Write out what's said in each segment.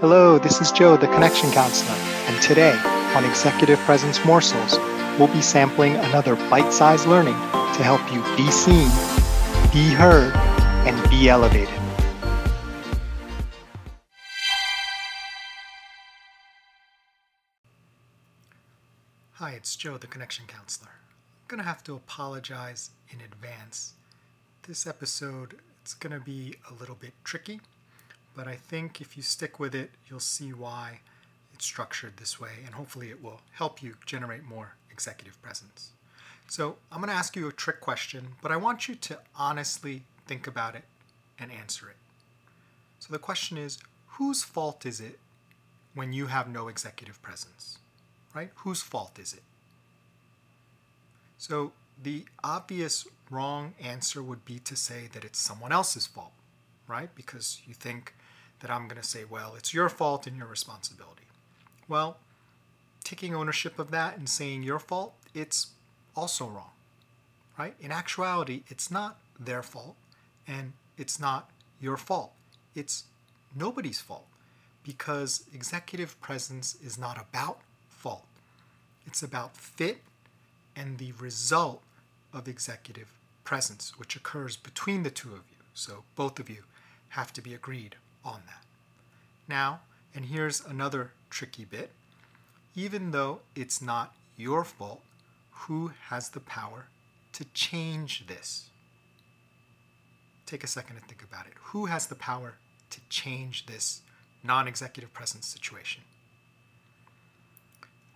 Hello, this is Joe, the Connection Counselor, and today on Executive Presence Morsels, we'll be sampling another bite sized learning to help you be seen, be heard, and be elevated. Hi, it's Joe, the Connection Counselor. I'm going to have to apologize in advance. This episode it's going to be a little bit tricky, but I think if you stick with it, you'll see why it's structured this way, and hopefully it will help you generate more executive presence. So I'm going to ask you a trick question, but I want you to honestly think about it and answer it. So the question is whose fault is it when you have no executive presence? Right? Whose fault is it? So the obvious wrong answer would be to say that it's someone else's fault, right? Because you think that I'm going to say, well, it's your fault and your responsibility. Well, taking ownership of that and saying your fault, it's also wrong, right? In actuality, it's not their fault and it's not your fault. It's nobody's fault because executive presence is not about fault. It's about fit and the result of executive presence, which occurs between the two of you. So both of you have to be agreed on that. Now, and here's another tricky bit even though it's not your fault, who has the power to change this? Take a second to think about it. Who has the power to change this non executive presence situation?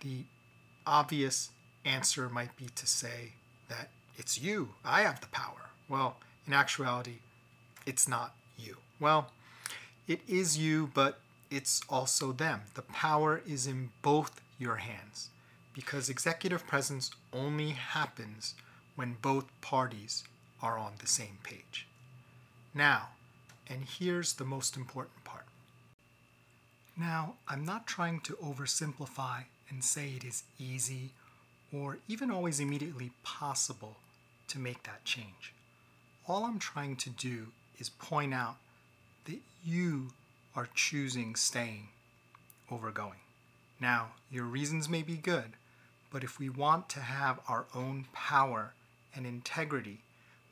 The obvious answer might be to say that it's you. I have the power. Well, in actuality, it's not you. Well, it is you, but it's also them. The power is in both your hands because executive presence only happens when both parties are on the same page. Now, and here's the most important part. Now, I'm not trying to oversimplify and say it is easy or even always immediately possible to make that change. All I'm trying to do is point out that you are choosing staying over going. Now, your reasons may be good, but if we want to have our own power and integrity,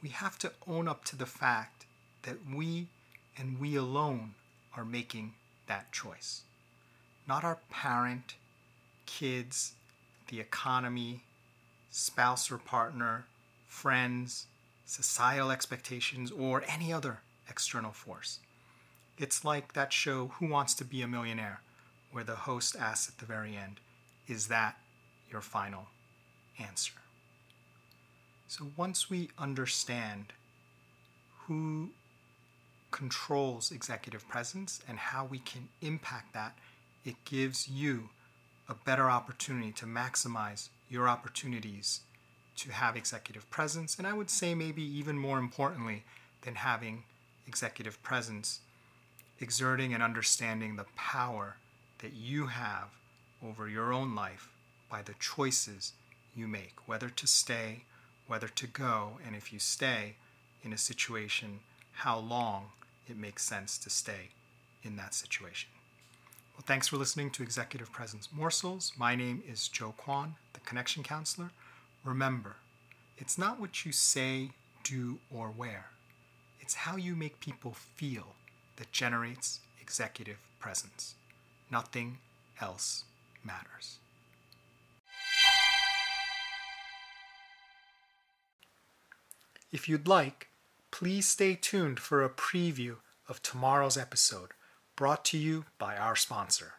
we have to own up to the fact that we and we alone are making that choice. Not our parent, kids, the economy, spouse or partner, friends, societal expectations, or any other external force. It's like that show, Who Wants to Be a Millionaire, where the host asks at the very end, Is that your final answer? So once we understand who controls executive presence and how we can impact that, it gives you a better opportunity to maximize your opportunities to have executive presence. And I would say, maybe even more importantly than having executive presence, exerting and understanding the power that you have over your own life by the choices you make, whether to stay, whether to go, and if you stay in a situation, how long it makes sense to stay in that situation. Well, thanks for listening to Executive Presence Morsels. My name is Joe Kwan, the Connection Counselor. Remember, it's not what you say, do, or wear, it's how you make people feel that generates executive presence. Nothing else matters. If you'd like, please stay tuned for a preview of tomorrow's episode brought to you by our sponsor.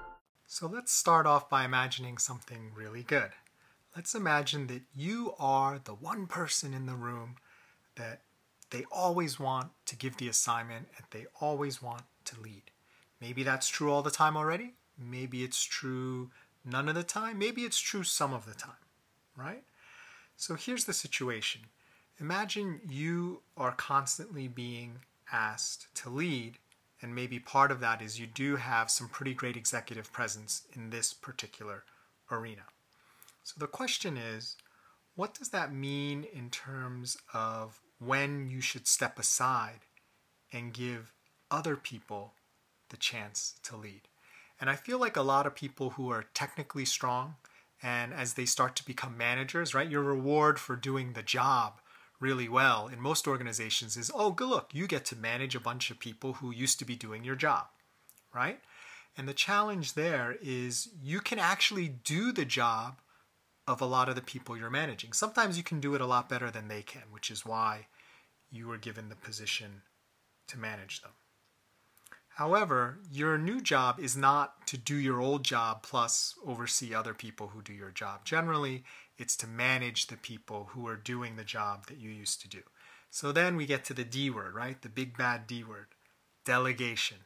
So let's start off by imagining something really good. Let's imagine that you are the one person in the room that they always want to give the assignment and they always want to lead. Maybe that's true all the time already. Maybe it's true none of the time. Maybe it's true some of the time, right? So here's the situation. Imagine you are constantly being asked to lead, and maybe part of that is you do have some pretty great executive presence in this particular arena. So the question is, what does that mean in terms of when you should step aside and give other people the chance to lead? And I feel like a lot of people who are technically strong and as they start to become managers, right, your reward for doing the job really well in most organizations is, oh, good look, you get to manage a bunch of people who used to be doing your job, right? And the challenge there is you can actually do the job of a lot of the people you're managing. Sometimes you can do it a lot better than they can, which is why you were given the position to manage them. However, your new job is not to do your old job plus oversee other people who do your job. Generally, it's to manage the people who are doing the job that you used to do. So then we get to the D word, right? The big bad D word delegation.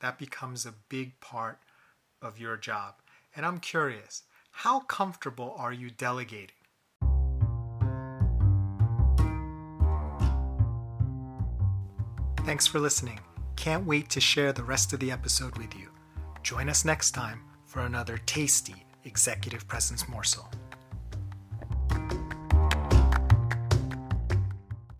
That becomes a big part of your job. And I'm curious, how comfortable are you delegating? Thanks for listening. Can't wait to share the rest of the episode with you. Join us next time for another tasty executive presence morsel.